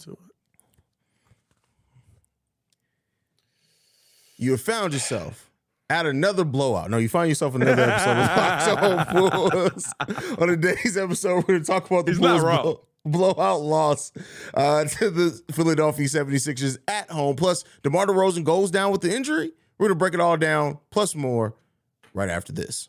into it. You have found yourself at another blowout. No, you find yourself in another episode of Locked On Bulls. On today's episode, we're going to talk about the He's Bulls blow- blowout loss uh, to the Philadelphia 76ers at home. Plus, DeMar DeRozan goes down with the injury. We're going to break it all down, plus more, right after this.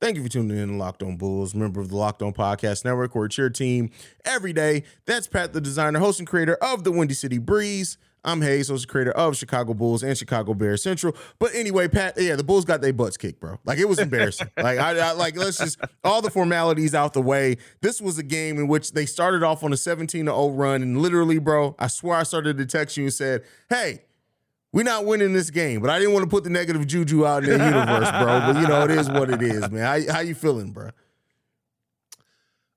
Thank you for tuning in to Locked On Bulls, member of the Locked On Podcast Network, where it's your team every day. That's Pat, the designer, host, and creator of the Windy City Breeze. I'm Hayes, host and creator of Chicago Bulls and Chicago Bears Central. But anyway, Pat, yeah, the Bulls got their butts kicked, bro. Like it was embarrassing. like I, I like let's just all the formalities out the way. This was a game in which they started off on a 17 to 0 run, and literally, bro, I swear I started to text you and said, "Hey, we're not winning this game, but I didn't want to put the negative juju out in the universe, bro. But you know, it is what it is, man. How, how you feeling, bro?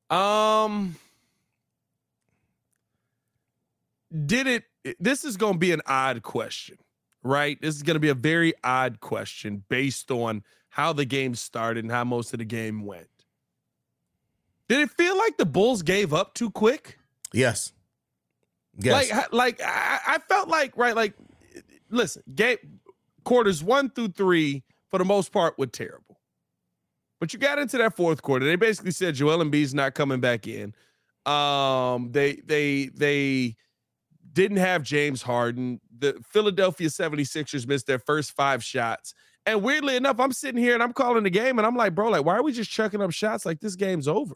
Um, did it? This is going to be an odd question, right? This is going to be a very odd question based on how the game started and how most of the game went. Did it feel like the Bulls gave up too quick? Yes. Yes. Like, like I, I felt like right, like listen, game quarters one through three for the most part were terrible. But you got into that fourth quarter. They basically said Joel Embiid's not coming back in. Um, they they they didn't have James Harden. The Philadelphia 76ers missed their first five shots. And weirdly enough, I'm sitting here and I'm calling the game and I'm like, bro, like, why are we just chucking up shots like this game's over?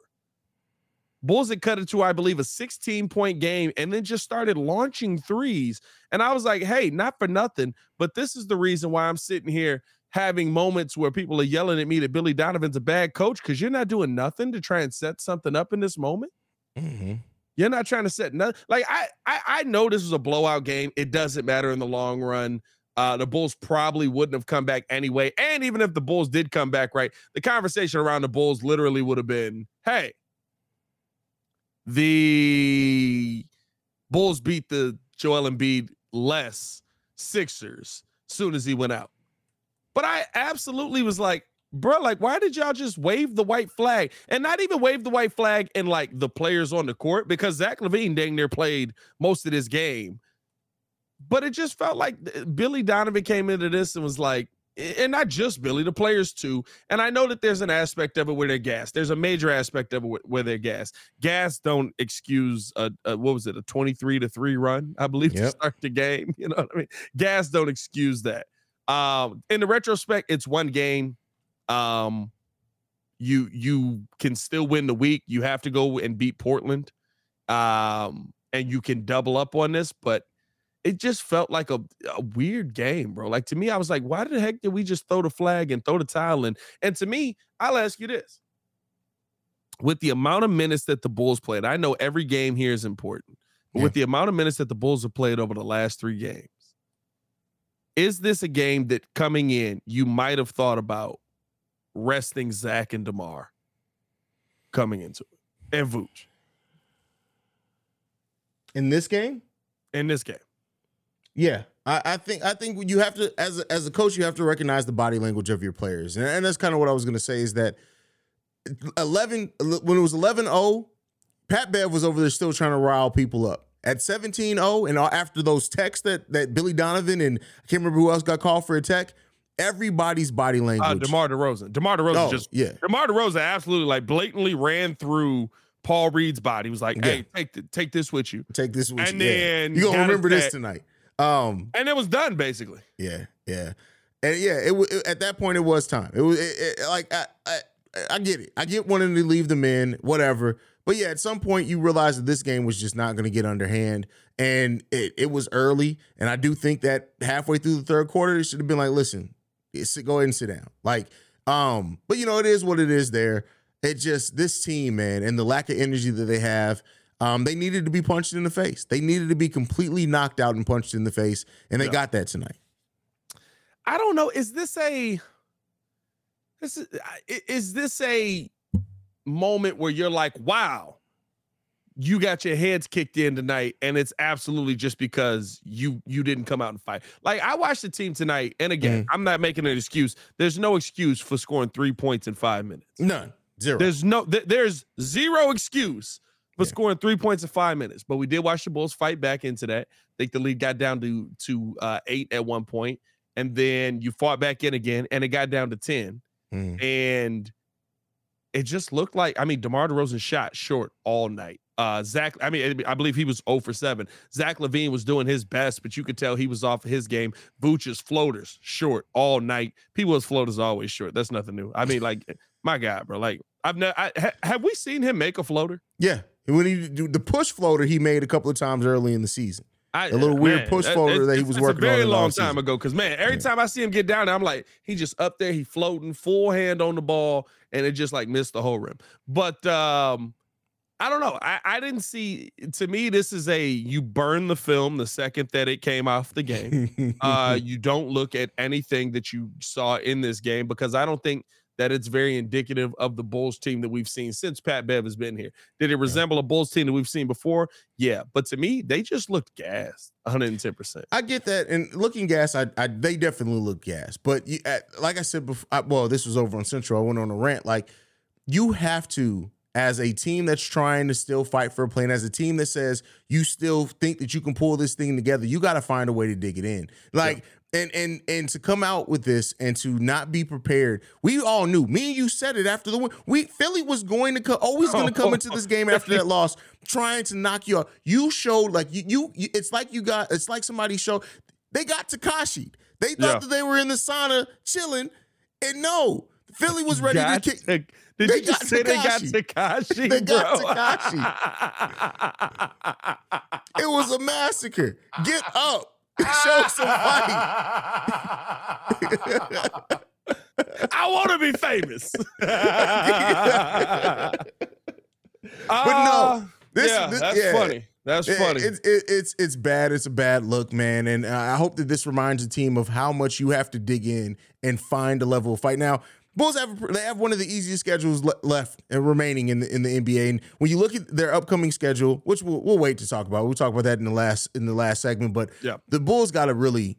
Bulls had cut it to, I believe, a 16 point game and then just started launching threes. And I was like, hey, not for nothing, but this is the reason why I'm sitting here having moments where people are yelling at me that Billy Donovan's a bad coach because you're not doing nothing to try and set something up in this moment. Mhm. You're not trying to set nothing. Like I, I, I know this was a blowout game. It doesn't matter in the long run. Uh, the Bulls probably wouldn't have come back anyway. And even if the Bulls did come back, right, the conversation around the Bulls literally would have been, "Hey, the Bulls beat the Joel Embiid less Sixers soon as he went out." But I absolutely was like, bro, like, why did y'all just wave the white flag and not even wave the white flag and like the players on the court? Because Zach LaVine dang near played most of this game. But it just felt like uh, Billy Donovan came into this and was like, and not just Billy, the players too. And I know that there's an aspect of it where they're gas. There's a major aspect of it where- they're gas. Gas don't excuse a, a what was it, a 23 to 3 run, I believe, to start the game. You know what I mean? Gas don't excuse that. Um, in the retrospect, it's one game. Um, you you can still win the week. You have to go and beat Portland. Um, and you can double up on this, but it just felt like a, a weird game, bro. Like to me, I was like, why the heck did we just throw the flag and throw the towel in? And to me, I'll ask you this. With the amount of minutes that the Bulls played, I know every game here is important, but with the amount of minutes that the Bulls have played over the last three games, is this a game that coming in you might have thought about resting Zach and DeMar coming into it and Vooch In this game, in this game? Yeah, I, I think I think you have to as a, as a coach, you have to recognize the body language of your players, and, and that's kind of what I was going to say is that eleven when it was 11-0, Pat Bev was over there still trying to rile people up. At 17-0, and after those texts that that Billy Donovan and I can't remember who else got called for a tech, everybody's body language. Uh, DeMar DeRozan. DeMar DeRozan Oh, just yeah. DeMar DeRozan absolutely like blatantly ran through Paul Reed's body. He was like, "Hey, take th- take this with you," Take this with And you. And then you gonna remember this tonight. Um, and it was done basically. Yeah, yeah, and yeah. It, wa- it at that point it was time. It was it, it- like I, I I get it. I get wanting to leave them in, whatever. But yeah, at some point you realize that this game was just not going to get underhand, and it it was early. And I do think that halfway through the third quarter, it should have been like, listen, sit, go ahead and sit down. Like, um, but you know, it is what it is. There, it just this team, man, and the lack of energy that they have. Um, they needed to be punched in the face. They needed to be completely knocked out and punched in the face, and they Yeah. got that tonight. I don't know. Is this a this is, is this a moment where you're like, wow, you got your heads kicked in tonight, and it's absolutely just because you you didn't come out and fight. Like I watched the team tonight, and again, I'm not making an excuse. There's no excuse for scoring three points in five minutes. None, zero. There's no th- there's zero excuse for Yeah. scoring three points in five minutes. But we did watch the Bulls fight back into that. I think the lead got down to to uh, eight at one point, and then you fought back in again, and it got down to ten. Mhm. And it just looked like I mean, DeMar DeRozan shot short all night. Uh, Zach, I mean, I believe he was 0 for 7. Zach LaVine was doing his best, but you could tell he was off of his game. Vooch's floaters short all night. People's floaters always short. That's nothing new. I mean, like, my God, bro. Like, I've never, I, ha, have we seen him make a floater? Yeah, when he do the push floater he made a couple of times early in the season. I, A little weird man, push that- floater it's- that he was working a on very the long time ago. Because man, every Yeah. time I see him get down, there, I'm like, he just up there, he floating, full hand on the ball, and it just like missed the whole rim. But um, I don't know. I, I didn't see. To me, this is a you burn the film the second that it came off the game. uh, you don't look at anything that you saw in this game because I don't think that it's very indicative of the Bulls team that we've seen since Pat Bev has been here. Did it resemble a Bulls team that we've seen before? Yeah, but to me, they just looked gassed, 110. percent I get that, and looking gas, I, I they definitely look gas. But you, like I said before, I, well, this was over on Central. I went on a rant. Like you have to, as a team that's trying to still fight for a play, and as a team that says you still think that you can pull this thing together, you got to find a way to dig it in. Like. And and and to come out with this and to not be prepared, we all knew. Me and you said it after the win. We Philly was going to co- always going to come into this game after that loss, trying to knock you out. You showed like you, you you. It's like you got. It's like somebody showed. They got Tekashi. They thought Yeah. that they were in the sauna chilling, and no, Philly was ready Got to kick. to- did They you just say they got. Tekashi? They got bro? It was a massacre. Get up. Show some fight. I want to be famous. But no, this- yeah, this- that's yeah. funny. That's It- funny. It's it, it's it's bad. It's a bad look, man. And uh, I hope that this reminds the team of how much you have to dig in and find a level of fight. Now, Bulls have they have one of the easiest schedules le- left and remaining in the in the NBA. And when you look at their upcoming schedule, which we'll, we'll wait to talk about, we'll talk about that in the last in the last segment. But Yeah. the Bulls got to really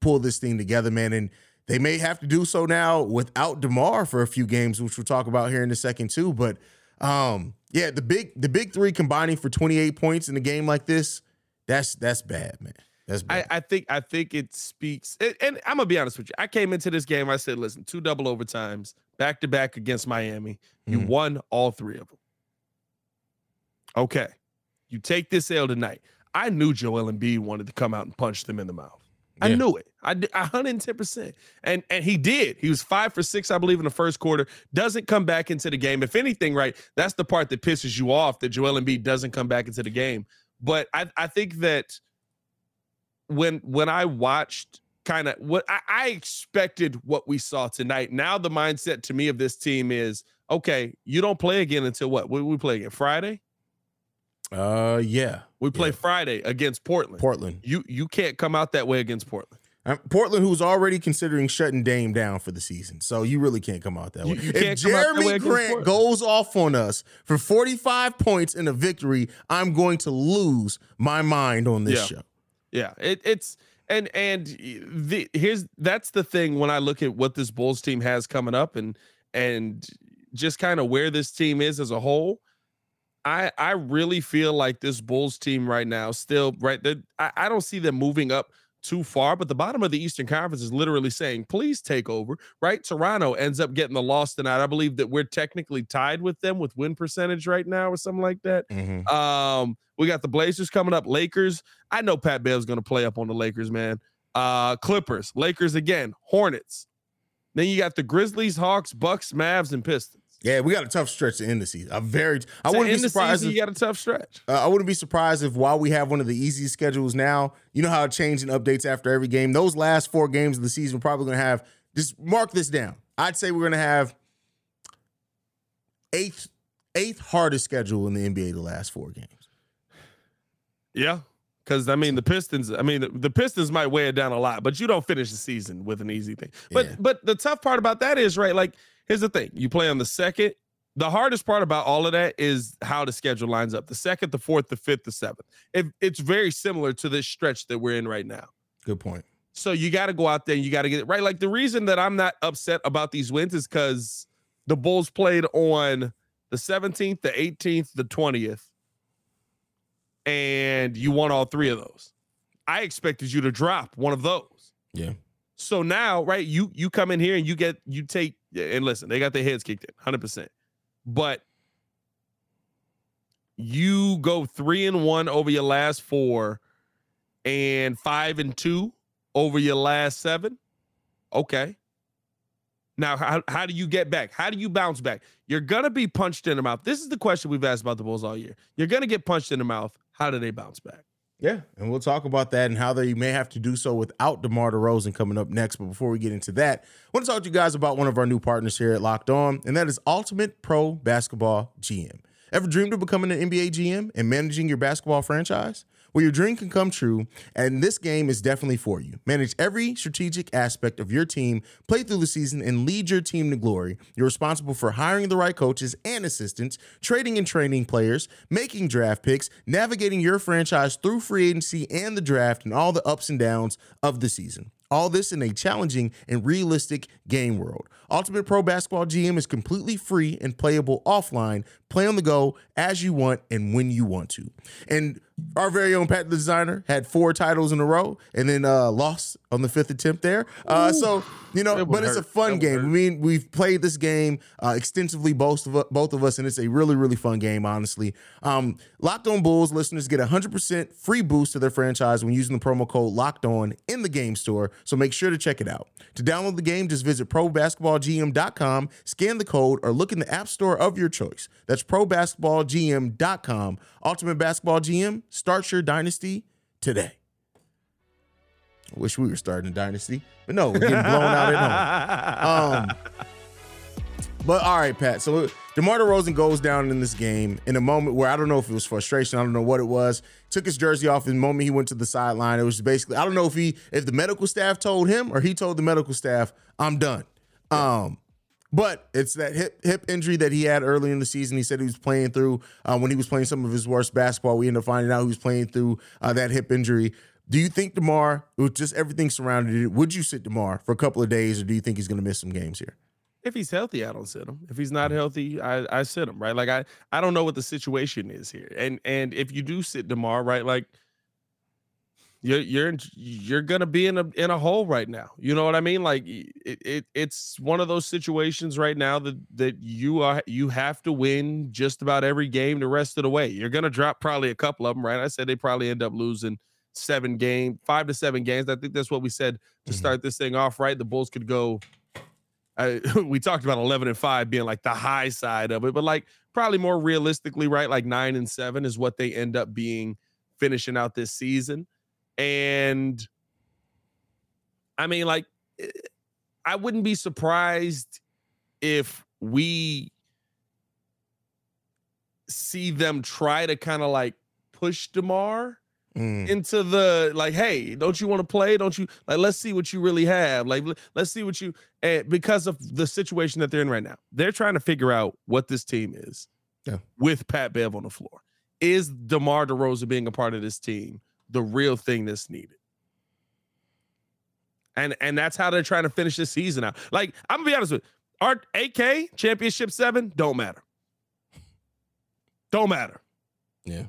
pull this thing together, man. And they may have to do so now without Demar for a few games, which we'll talk about here in a second too. But um, yeah, the big the big three combining for 28 points in a game like this, that's that's bad, man. That's I. I think I think it speaks, and, and I'm gonna be honest with you. I came into this game. I said, "Listen, two double overtimes, back to back against Miami. You Mhm. won all three of them. Okay, you take this L tonight. I knew Joel Embiid wanted to come out and punch them in the mouth. I knew it. I did 110 percent, and and he did. He was five for six, I believe, in the first quarter. Doesn't come back into the game. If anything, right, that's the part that pisses you off that Joel Embiid doesn't come back into the game. But I I think that when when I watched kind of what I, I expected what we saw tonight. Now the mindset to me of this team is okay. You don't play again until what? We, we play again Friday. uh, yeah, We play Yeah. Friday against Portland. Portland. you you can't come out that way against Portland. Um, Portland, who's already considering shutting Dame down for the season, so you really can't come out that You- way. you if come way Jerami Grant goes off on us for 45 points in a victory, I'm going to lose my mind on this Yeah. show. Yeah, it, it's and and the here's that's the thing when I look at what this Bulls team has coming up and and just kind of where this team is as a whole. I I really feel like this Bulls team right now still right. I, I don't see them moving up too far, but the bottom of the Eastern Conference is literally saying, please take over. Right? Toronto ends up getting the loss tonight. I believe that we're technically tied with them with win percentage right now or something like that. Mhm. Um, we got the Blazers coming up, Lakers. I know Pat Bev's going to play up on the Lakers, man. Uh, Clippers, Lakers again, Hornets. Then you got the Grizzlies, Hawks, Bucks, Mavs, and Pistons. Yeah, we got a tough stretch to end the season. A very, I wouldn't be surprised. season, If, you got a tough stretch. uh, I wouldn't be surprised if while we have one of the easiest schedules now, you know how it changing updates after every game. Those last four games of the season, we're probably going to have. Just mark this down. I'd say we're going to have eighth eighth hardest schedule in the NBA the last four games. Yeah. Because I mean the Pistons, I mean the, the, Pistons might weigh it down a lot, but you don't finish the season with an easy thing. But yeah. but the tough part about that is right, like here's the thing: you play on the second. The hardest part about all of that is how the schedule lines up: the second, the fourth, the fifth, the seventh. It, it's very similar to this stretch that we're in right now. Good point. So you got to go out there and you got to get it right. Like the reason that I'm not upset about these wins is because the Bulls played on the 17th, the 18th, the 20th, and you won all three of those. I expected you to drop one of those. Yeah. So now, right, you you come in here and you get you take and listen, they got their heads kicked in, 100%. But you go 3 and 1 over your last 4 and 5 and 2 over your last 7. Okay. Now, how, how do you get back? How do you bounce back? You're going to be punched in the mouth. This is the question we've asked about the Bulls all year. You're going to get punched in the mouth. How do they bounce back? Yeah, and we'll talk about that and how they may have to do so without DeMar DeRozan coming up next. But before we get into that, I want to talk to you guys about one of our new partners here at Locked On, and that is Ultimate Pro Basketball GM. Ever dreamed of becoming an NBA GM and managing your basketball franchise? Well, your dream can come true, and this game is definitely for you. Manage every strategic aspect of your team, play through the season, and lead your team to glory. You're responsible for hiring the right coaches and assistants, trading and training players, making draft picks, navigating your franchise through free agency and the draft, and all the ups and downs of the season. All this in a challenging and realistic game world. Ultimate Pro Basketball GM is completely free and playable offline. Play on the go as you want and when you want to. And our very own Pat the designer had four titles in a row and then uh, lost on the fifth attempt there. Uh, so you know, it but it's a fun game. I mean, we've played this game uh, extensively, both of both of us, and it's a really really fun game. Honestly, um, Locked On Bulls listeners get a hundred percent free boost to their franchise when using the promo code Locked On in the game store. So make sure to check it out. To download the game, just visit ProBasketballGM.com, scan the code, or look in the app store of your choice. That's ProBasketballGM.com. Ultimate Basketball GM Start your dynasty today. I wish we were starting a dynasty, but no, we're getting blown out at home. Um, but all right, Pat. So DeMar DeRozan goes down in this game in a moment where I don't know if it was frustration. I don't know what it was. Took his jersey off. In the moment he went to the sideline, it was basically I don't know if he if the medical staff told him or he told the medical staff, "I'm done." Um, but it's that hip hip injury that he had early in the season. He said he was playing through uh, when he was playing some of his worst basketball. We ended up finding out he was playing through uh, that hip injury. Do you think Demar, with just everything surrounding it, would you sit Demar for a couple of days, or do you think he's going to miss some games here? If he's healthy, I don't sit him. If he's not healthy, I, I sit him. Right? Like I I don't know what the situation is here, and and if you do sit Demar, right, like you're you're you're gonna be in a in a hole right now. You know what I mean? Like it, it it's one of those situations right now that that you are you have to win just about every game the rest of the way. You're gonna drop probably a couple of them, right? I said they probably end up losing seven game, five to seven games. I think that's what we said to mm-hmm. start this thing off, right? The Bulls could go. I, we talked about 11 and 5 being like the high side of it, but like probably more realistically, right? Like 9 and 7 is what they end up being finishing out this season. And I mean, like, eh, I wouldn't be surprised if we see them try to kind of like push DeMar mm. into the like, hey, don't you want to play? Don't you like let's see what you really have. Like let's see what you and because of the situation that they're in right now. They're trying to figure out what this team is yeah. with Pat Bev on the floor. Is DeMar DeRozan being a part of this team? The real thing that's needed. And and that's how they're trying to finish this season out. Like, I'm gonna be honest with you. Our AK championship seven don't matter. Don't matter. Yeah.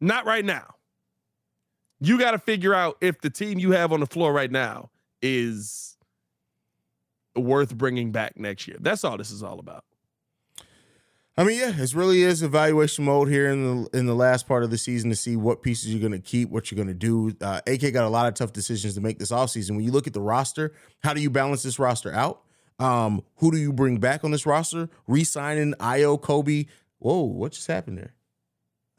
Not right now. You got to figure out if the team you have on the floor right now is worth bringing back next year. That's all this is all about. I mean, yeah, it really is evaluation mode here in the in the last part of the season to see what pieces you're going to keep, what you're going to do. Uh, AK got a lot of tough decisions to make this offseason. When you look at the roster, how do you balance this roster out? Um, who do you bring back on this roster? Resigning Ayo Coby. Whoa, what just happened there?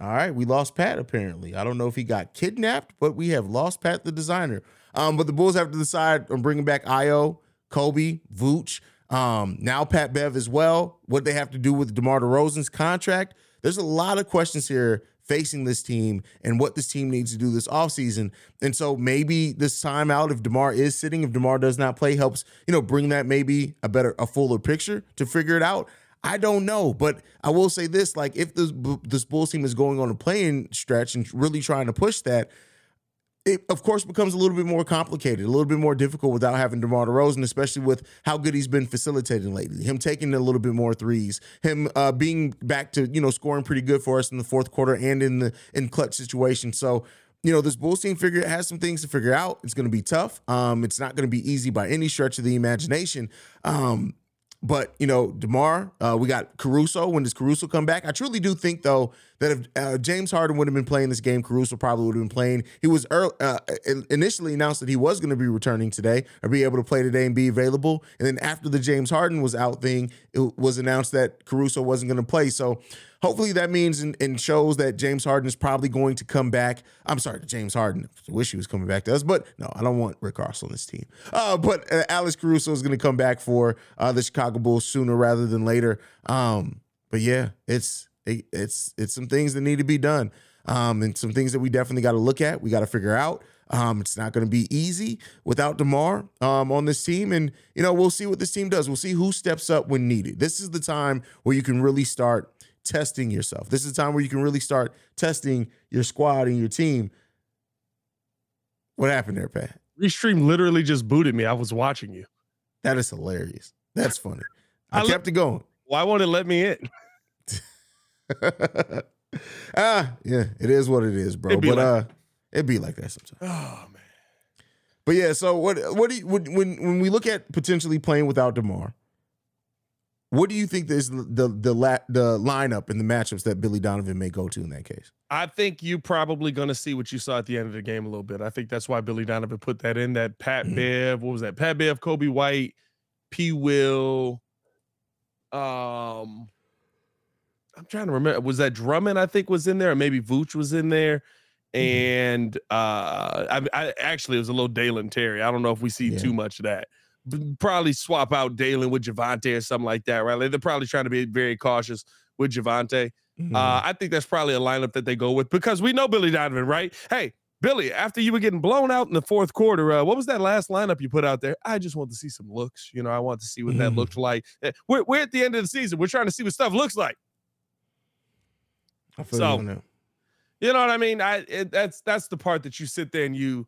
All right, we lost Pat apparently. I don't know if he got kidnapped, but we have lost Pat the designer. Um, but the Bulls have to decide on bringing back Ayo, Coby, Vooch. Um, now Pat Bev as well. What they have to do with DeMar DeRozan's contract. There's a lot of questions here facing this team and what this team needs to do this offseason. And so maybe this time out, if DeMar is sitting, if DeMar does not play, helps, you know, bring that maybe a better, a fuller picture to figure it out. I don't know, but I will say this: like, if this this Bulls team is going on a playing stretch and really trying to push that, it of course becomes a little bit more complicated, a little bit more difficult without having DeMar DeRozan, especially with how good he's been facilitating lately. Him taking a little bit more threes, him uh, being back to you know scoring pretty good for us in the fourth quarter and in the in clutch situations. So you know, this Bulls team figure has some things to figure out. It's going to be tough. Um, it's not going to be easy by any stretch of the imagination. Um, but you know, Demar, uh, we got Caruso. When does Caruso come back? I truly do think though that if uh, James Harden would have been playing this game, Caruso probably would have been playing. He was early, uh, initially announced that he was going to be returning today or be able to play today and be available. And then after the James Harden was out thing, it was announced that Caruso wasn't going to play. So hopefully that means and, shows that James Harden is probably going to come back. I'm sorry, James Harden. I wish he was coming back to us, but no, I don't want Rick Ross on this team. Uh, but uh, Alex Caruso is going to come back for uh, the Chicago Bulls sooner rather than later. Um, but yeah, it's it, it's it's some things that need to be done, um, and some things that we definitely got to look at. We got to figure out. Um, it's not going to be easy without DeMar um, on this team. And, you know, we'll see what this team does. We'll see who steps up when needed. This is the time where you can really start testing yourself. This is a time where you can really start testing your squad and your team. What happened there, Pat? Restream literally just booted me. I was watching you. That is hilarious. That's funny. I, I kept it going. Why won't it let me in? ah, yeah, it is what it is, bro. But like uh, it'd be like that sometimes. Oh man. But yeah, so what? What do you when when we look at potentially playing without Demar? What do you think is the the the, la- the lineup and the matchups that Billy Donovan may go to in that case? I think you're probably going to see what you saw at the end of the game a little bit. I think that's why Billy Donovan put that in. That Pat mm-hmm. Bev, what was that? Pat Bev, Coby White, P. Will. Um, I'm trying to remember. Was that Drummond? I think was in there, or maybe Vooch was in there. Mm-hmm. And uh, I, I actually it was a little Dalen Terry. I don't know if we see yeah. too much of that probably swap out Dalen with Javonte or something like that, right? Like they're probably trying to be very cautious with Javonte. Mm-hmm. Uh, I think that's probably a lineup that they go with because we know Billy Donovan, right? Hey, Billy, after you were getting blown out in the fourth quarter, uh, what was that last lineup you put out there? I just want to see some looks. You know, I want to see what mm-hmm. that looked like. Eh, we're, we're at the end of the season. We're trying to see what stuff looks like. I feel so, you, you know what I mean? I it, that's that's the part that you sit there and you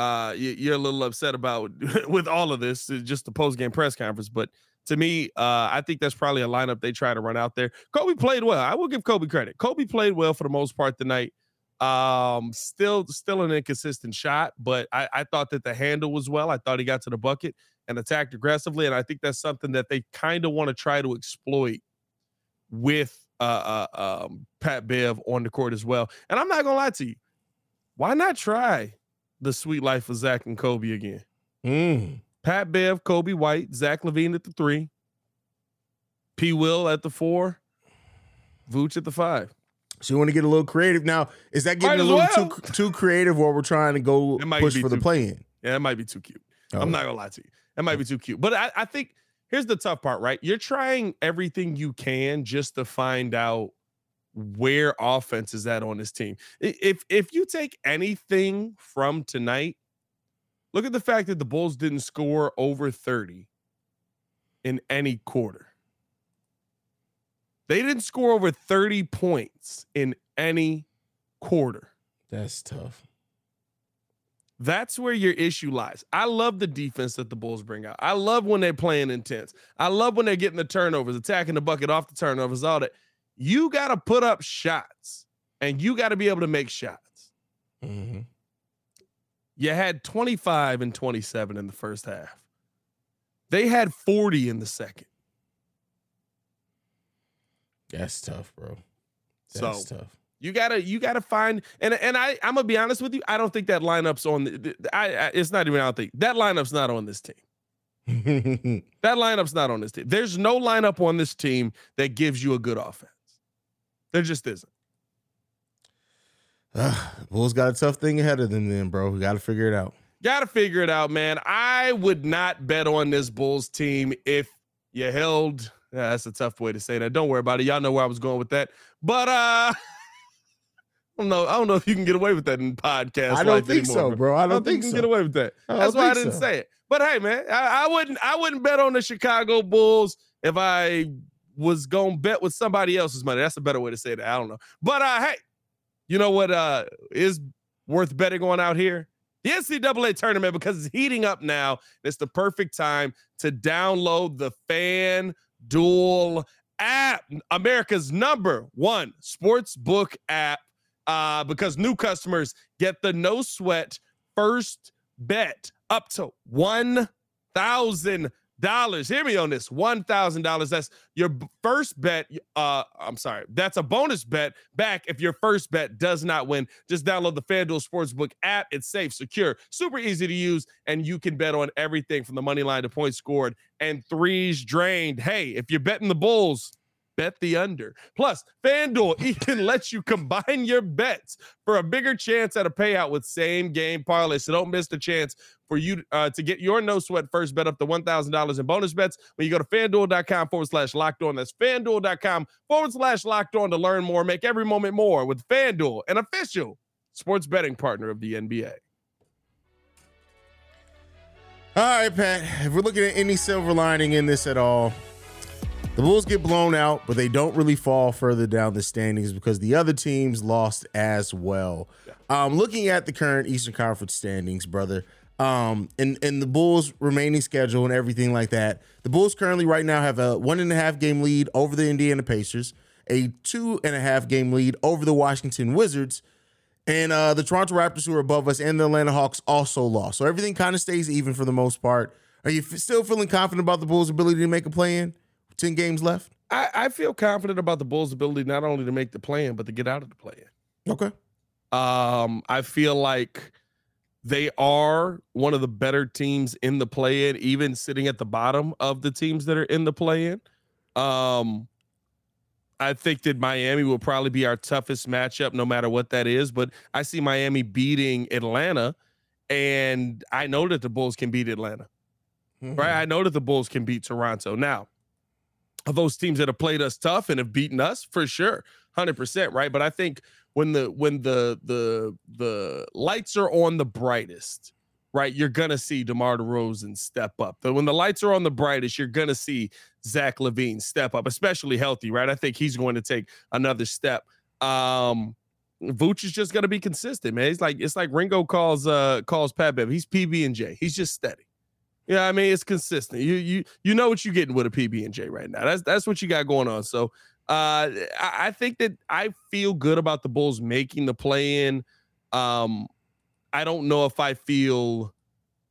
uh, you're a little upset about with all of this, just the post game press conference. But to me, uh, I think that's probably a lineup they try to run out there. Coby played well. I will give Coby credit. Coby played well for the most part tonight. Um, still, still an inconsistent shot, but I, I thought that the handle was well. I thought he got to the bucket and attacked aggressively, and I think that's something that they kind of want to try to exploit with uh, uh, um, Pat Bev on the court as well. And I'm not gonna lie to you, why not try the sweet life of Zach and Coby again. Mm. Pat Bev, Coby White, Zach LaVine at the three, P. Will at the four, Vooch at the five. So you want to get a little creative now? Is that getting might a little well. too too creative, while we're trying to go push for too, the play in? Yeah, it might be too cute. Oh. I'm not gonna lie to you. That might be too cute. But I, I think here's the tough part, right? You're trying everything you can just to find out where offense is at on this team. If if you take anything from tonight, look at the fact that the Bulls didn't score over 30 in any quarter. They didn't score over 30 points in any quarter. That's tough. That's where your issue lies. I love the defense that the Bulls bring out. I love when they're playing intense. I love when they're getting the turnovers, attacking the bucket off the turnovers, all that you got to put up shots and you got to be able to make shots. Mm-hmm. You had 25 and 27 in the first half. They had 40 in the second. That's tough, bro. That's so, tough. You gotta, you gotta find, and and I, I'm gonna be honest with you. I don't think that lineup's on. The, I, I it's not even. I don't think that lineup's not on this team. that lineup's not on this team. There's no lineup on this team that gives you a good offense. There just isn't. Uh, Bulls got a tough thing ahead of them, then, bro. We got to figure it out. Got to figure it out, man. I would not bet on this Bulls team if you held. Yeah, that's a tough way to say that. Don't worry about it. Y'all know where I was going with that. But uh I don't know. I don't know if you can get away with that in podcast. I don't think anymore, so, bro. I don't, think, you so. can get away with that. That's don't why I didn't so. say it. But hey, man, I, I wouldn't. I wouldn't bet on the Chicago Bulls if I was gonna bet with somebody else's money. That's a better way to say that. I don't know. But uh, hey, you know what uh is worth betting on out here? The NCAA tournament because it's heating up now. It's the perfect time to download the Fan Duel app, America's number one sports book app. Uh, because new customers get the no sweat first bet up to one thousand dollars. Hear me on this: one thousand dollars. That's your first bet. Uh, I'm sorry, that's a bonus bet back if your first bet does not win. Just download the FanDuel Sportsbook app. It's safe, secure, super easy to use, and you can bet on everything from the money line to points scored and threes drained. Hey, if you're betting the Bulls. Bet the under. Plus, FanDuel even lets you combine your bets for a bigger chance at a payout with same game parlay. So don't miss the chance for you uh, to get your no sweat first bet up to $1,000 in bonus bets when you go to fanduel.com forward slash locked on. That's fanduel.com forward slash locked on to learn more. Make every moment more with FanDuel, an official sports betting partner of the NBA. All right, Pat. If we're looking at any silver lining in this at all, the Bulls get blown out, but they don't really fall further down the standings because the other teams lost as well. Um, looking at the current Eastern Conference standings, brother, um, and and the Bulls' remaining schedule and everything like that, the Bulls currently right now have a one and a half game lead over the Indiana Pacers, a two and a half game lead over the Washington Wizards, and uh, the Toronto Raptors, who are above us, and the Atlanta Hawks also lost. So everything kind of stays even for the most part. Are you f- still feeling confident about the Bulls' ability to make a play in? 10 games left? I, I feel confident about the Bulls' ability not only to make the play in, but to get out of the play in. Okay. Um, I feel like they are one of the better teams in the play in, even sitting at the bottom of the teams that are in the play in. Um, I think that Miami will probably be our toughest matchup, no matter what that is. But I see Miami beating Atlanta, and I know that the Bulls can beat Atlanta, right? I know that the Bulls can beat Toronto. Now, of those teams that have played us tough and have beaten us for sure, hundred percent, right? But I think when the when the the the lights are on the brightest, right, you're gonna see DeMar DeRozan step up. But when the lights are on the brightest, you're gonna see Zach LaVine step up, especially healthy, right? I think he's going to take another step. Um Vooch is just gonna be consistent, man. He's like it's like Ringo calls uh calls Pat Bev. He's PB and J. He's just steady. Yeah, I mean it's consistent. You you you know what you're getting with a PB and J right now. That's that's what you got going on. So uh I, I think that I feel good about the Bulls making the play in. Um I don't know if I feel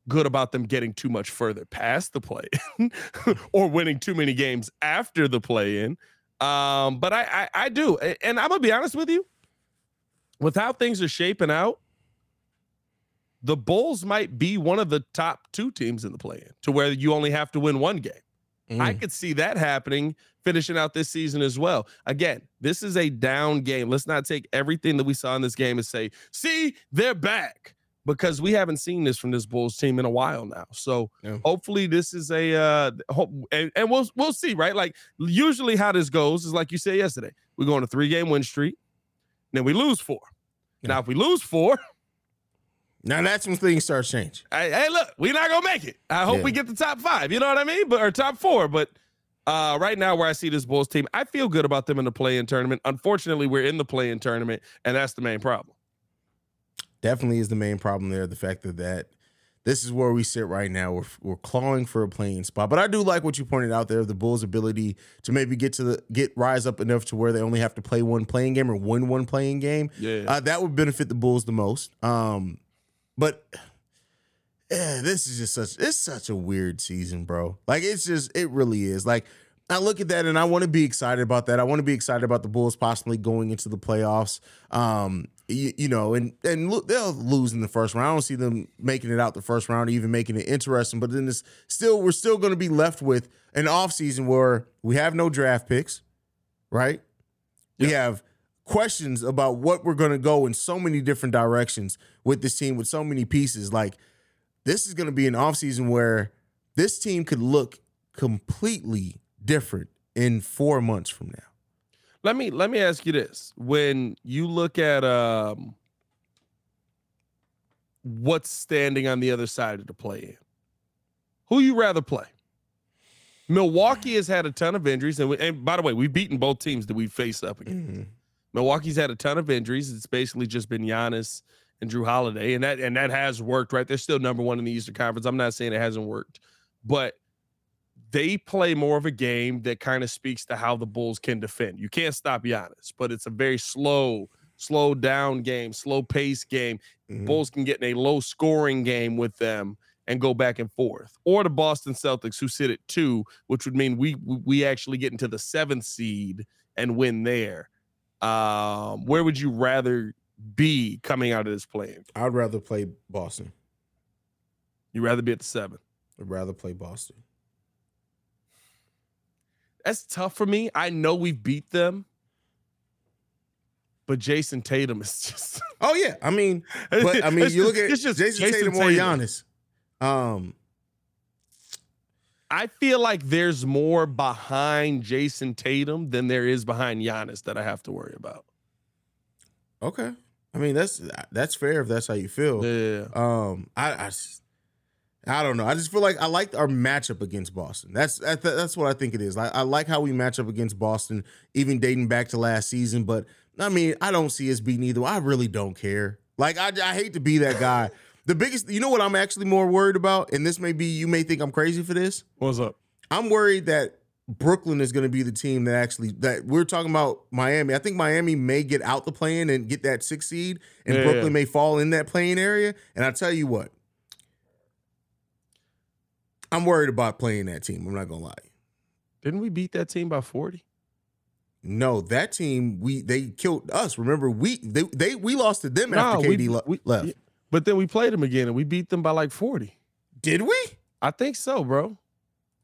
good about them getting too much further past the play or winning too many games after the play in. Um, but I, I I do, and I'm gonna be honest with you. With how things are shaping out, the Bulls might be one of the top two teams in the play-in, to where you only have to win one game. I Mm. could see that happening finishing out this season as well. Again, this is a down game. Let's not take everything that we saw in this game and say, see, they're back. Because we haven't seen this from this Bulls team in a while now. So Yeah. hopefully this is a uh hope and, and we'll we'll see, right? Like usually how this goes is like you said yesterday. We go on a three-game win streak, then we lose four. Yeah. Now, if we lose four, Now that's when things start changing. hey, hey, look, we're not gonna make it. I hope Yeah. we get the top five. You know what I mean? But or top four. But uh, right now, where I see this Bulls team, I feel good about them in the play-in tournament. Unfortunately, we're in the play-in tournament, and that's the main problem. Definitely is the main problem there. The fact that that this is where we sit right now. We're, we're clawing for a playing spot. But I do like what you pointed out there the Bulls' ability to maybe get to the get rise up enough to where they only have to play one playing game or win one playing game. Yeah. Uh, that would benefit the Bulls the most. Um, but yeah, this is just such it's such a weird season, bro. Like it's just it really is. Like I look at that and I want to be excited about that. I want to be excited about the Bulls possibly going into the playoffs. Um, you, you know, and and lo- they'll lose in the first round. I don't see them making it out the first round, or even making it interesting. But then it's still we're still going to be left with an offseason where we have no draft picks, right? We have questions about what we're going to go in so many different directions with this team with so many pieces. Like this is going to be an offseason where this team could look completely different in four months from now. Let me let me ask you this: When you look at um, what's standing on the other side of the play in, who you rather play? Milwaukee has had a ton of injuries, and, we, and by the way, we've beaten both teams that we face up against. Mhm. Milwaukee's had a ton of injuries. It's basically just been Giannis and Jrue Holiday, and that and that has worked. Right, they're still number one in the Eastern Conference. I'm not saying it hasn't worked, but they play more of a game that kind of speaks to how the Bulls can defend. You can't stop Giannis, but it's a very slow, slow down game, slow pace game. Mhm. Bulls can get in a low scoring game with them and go back and forth. Or the Boston Celtics, who sit at two, which would mean we we we actually get into the seventh seed and win there. Um, where would you rather be coming out of this play? I'd rather play Boston. You'd rather be at the seven? I'd rather play Boston. That's tough for me. I know we beat them, but Jayson Tatum is just. Oh yeah, I mean, but I mean, you look at it's just Jayson, Tatum, or Giannis. Um, I feel like there's more behind Jayson Tatum than there is behind Giannis that I have to worry about. okay. I mean, that's that's fair if that's how you feel. Yeah. Um, I I, I don't know. I just feel like I like our matchup against Boston. That's that, that's what I think it is. I, I like how we match up against Boston, even dating back to last season. But I mean, I don't see us beating either. I really don't care. Like I, I hate to be that guy. the biggest, you know what I'm actually more worried about, and this may be you may think I'm crazy for this. What's up? I'm worried that Brooklyn is going to be the team that actually that we're talking about Miami. I think Miami may get out the plane and get that six seed, and Yeah. Brooklyn may fall in that playing area. And I tell you what, I'm worried about playing that team. I'm not gonna lie. Didn't we beat that team by 40? No, that team we they killed us. Remember we they, they we lost to them after we- KD le- we- left. But then we played them again and we beat them by like 40. Did we? I think so, bro.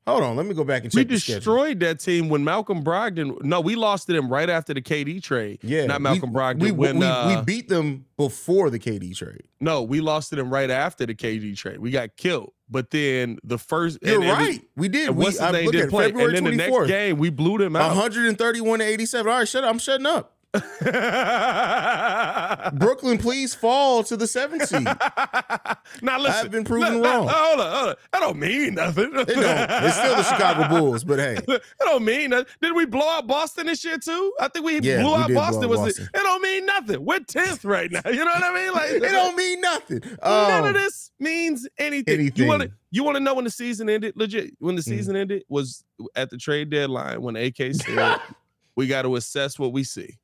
Hold on, let me go back and We check the schedule. destroyed that team when Malcolm Brogdon. No, we lost to them right after the KD trade. Yeah, not Malcolm we, Brogdon. We, when we, uh, we beat them before the KD trade. no, we lost to them right after the KD trade. We got killed. But then the first, You're and right. we did. and We, what's his I, name look did at play. February And then the 24th. next game we blew them out. 131 to 87. All right, shut up. I'm shutting up. Brooklyn, please fall to the seventh seed. now listen, I've been proven look, wrong. look, hold on, hold on. That don't mean nothing. It don't. It's still the Chicago Bulls, but hey, That don't mean nothing. Did we blow out Boston this year too? I think we Yeah, blew we out Boston. Was Boston. It, it don't mean nothing. We're tenth right now. You know what I mean? Like it don't mean nothing. None Um, of this means anything. anything. You want to you want to know when the season ended? Legit, when the Mm. season ended was at the trade deadline when AK said we got to assess what we see.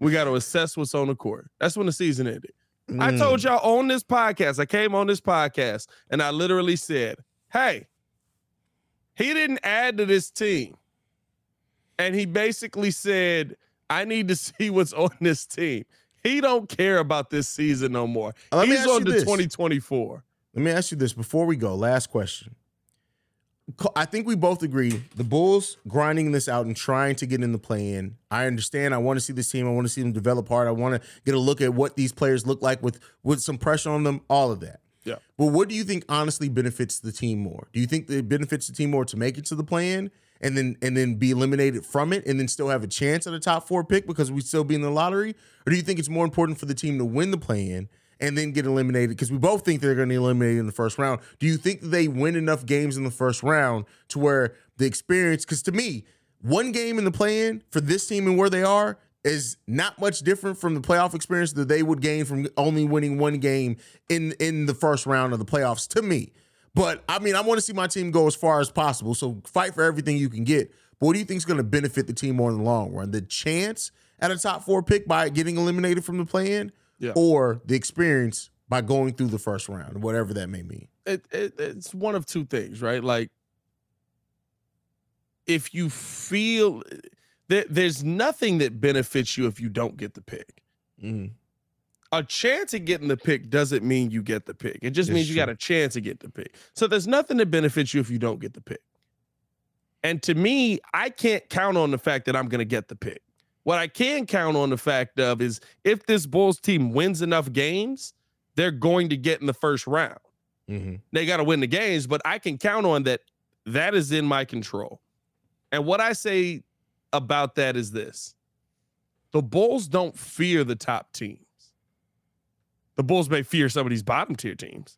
We got to assess what's on the court. That's when the season ended. I mm, told y'all on this podcast. I came on this podcast and I literally said, "Hey, he didn't add to this team." And he basically said, "I need to see what's on this team." He don't care about this season no more. Let me He's on to this. 2024. Let me ask you this before we go. Last question. I think we both agree the Bulls grinding this out and trying to get in the play in. I understand. I want to see this team. I want to see them develop hard. I want to get a look at what these players look like with with some pressure on them. All of that. Yeah. But what do you think honestly benefits the team more? Do you think it benefits the team more to make it to the play in and then and then be eliminated from it and then still have a chance at a top four pick because we still be in the lottery? Or do you think it's more important for the team to win the play in and then get eliminated? Because we both think they're going to be eliminated in the first round. Do you think they win enough games in the first round to where the experience? Because to me, one game in the play in for this team and where they are is not much different from the playoff experience that they would gain from only winning one game in in the first round of the playoffs to me. But I mean, I want to see my team go as far as possible. So fight for everything you can get. But what do you think is going to benefit the team more in the long run? The chance at a top four pick by getting eliminated from the play in, Yeah. or the experience by going through the first round, whatever that may mean. It, it, it's one of two things, right? Like, if you feel there, there's nothing that benefits you if you don't get the pick. Mm. a chance at getting the pick doesn't mean you get the pick. It just It's means you true. got a chance to get the pick. So there's nothing that benefits you if you don't get the pick. And to me, I can't count on the fact that I'm going to get the pick. What I can count on the fact of is if this Bulls team wins enough games, they're going to get in the first round. hmm They got to win the games, but I can count on that. That is in my control. And what I say about that is this the Bulls don't fear the top teams. The Bulls may fear some of these bottom tier teams,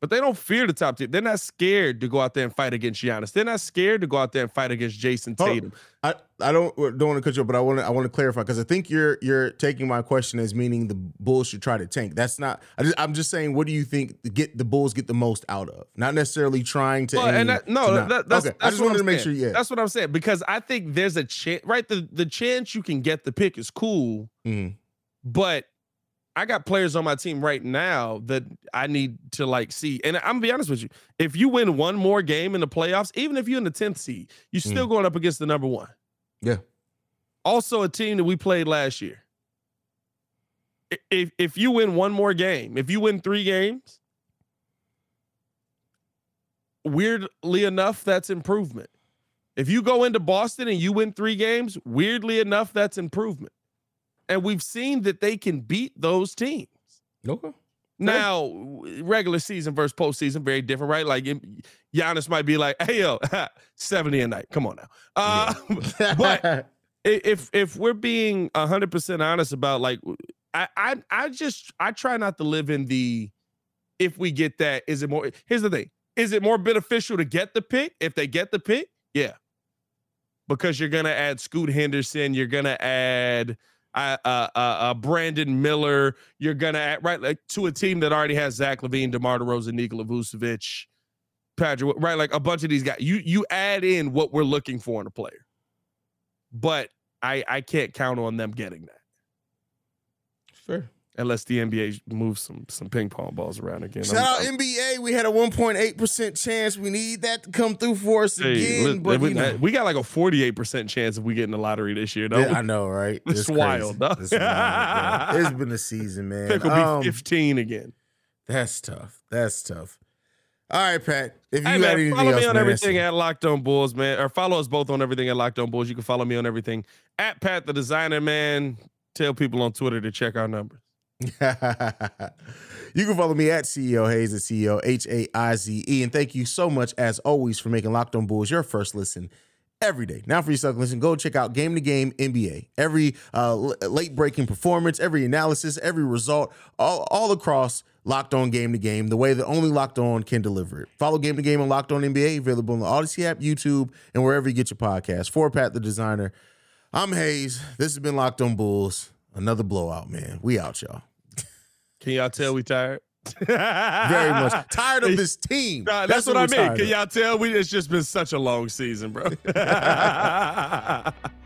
but they don't fear the top team. They're not scared to go out there and fight against Giannis. They're not scared to go out there and fight against Jayson. Tatum. I, I don't don't want to cut you, off, but I want to I want to clarify because I think you're you're taking my question as meaning the Bulls should try to tank. That's not. I just, I'm just saying, what do you think get the Bulls get the most out of? Not necessarily trying to. Well, and that, no, to that, that's, okay. that's I just wanted to make saying. sure. Yeah. that's what I'm saying because I think there's a chance, right? The the chance you can get the pick is cool, Mhm. but I got players on my team right now that I need to like see. And I'm gonna be honest with you, if you win one more game in the playoffs, even if you're in the 10th seed, you're still mm. going up against the number one. Yeah. Also, a team that we played last year. If if you win one more game, if you win three games, weirdly enough, that's improvement. If you go into Boston and you win three games, weirdly enough, that's improvement. And we've seen that they can beat those teams. Okay. Now, regular season versus postseason, very different, right? Like Giannis might be like, "Hey yo, 70 a night. Come on now." Uh, but if if we're being 100% honest about like I, I I just I try not to live in the if we get that is it more here's the thing is it more beneficial to get the pick if they get the pick yeah because you're gonna add Scoot Henderson you're gonna add uh, uh, uh, Brandon Miller you're gonna add right like to a team that already has Zach LaVine DeMar DeRozan Nikola Vucevic Patrick right like a bunch of these guys. You you add in what we're looking for in a player. But I I can't count on them getting that. Fair. Unless the NBA moves some some ping pong balls around again. Shout I'm- out I'm- NBA. We had a 1.8 percent chance. We need that to come through for us hey, again. look, but we, you know. we got like a 48% chance if we get in the lottery this year. Though. Yeah, I know, right? It's crazy. wild, though. It's, wild, it's been a season, man. Pick will be Um, 15 again. That's tough. That's tough. All right, Pat. If you Hey man, anything follow else, me on man, everything at Locked On Bulls, man. Or follow us both on everything at Locked On Bulls. You can follow me on everything at Pat the Designer, man. Tell people on Twitter to check our numbers. you can follow me at CEO Hayes at CEO H A I Z E. And thank you so much, as always, for making Locked On Bulls your first listen every day. Now, for your second listen, go check out Game to Game NBA. Every uh, late breaking performance, every analysis, every result, all, all across Locked On Game to Game, the way that only Locked On can deliver it. Follow Game to Game on Locked On NBA, available on the Odyssey app, YouTube, and wherever you get your podcast. For Pat the Designer, I'm Hayes. This has been Locked On Bulls. Another blowout, man. We out, y'all. Can y'all tell we tired? very much tired of this team. Nah, that's, what I mean. Can of. y'all tell we? It's just been such a long season, bro.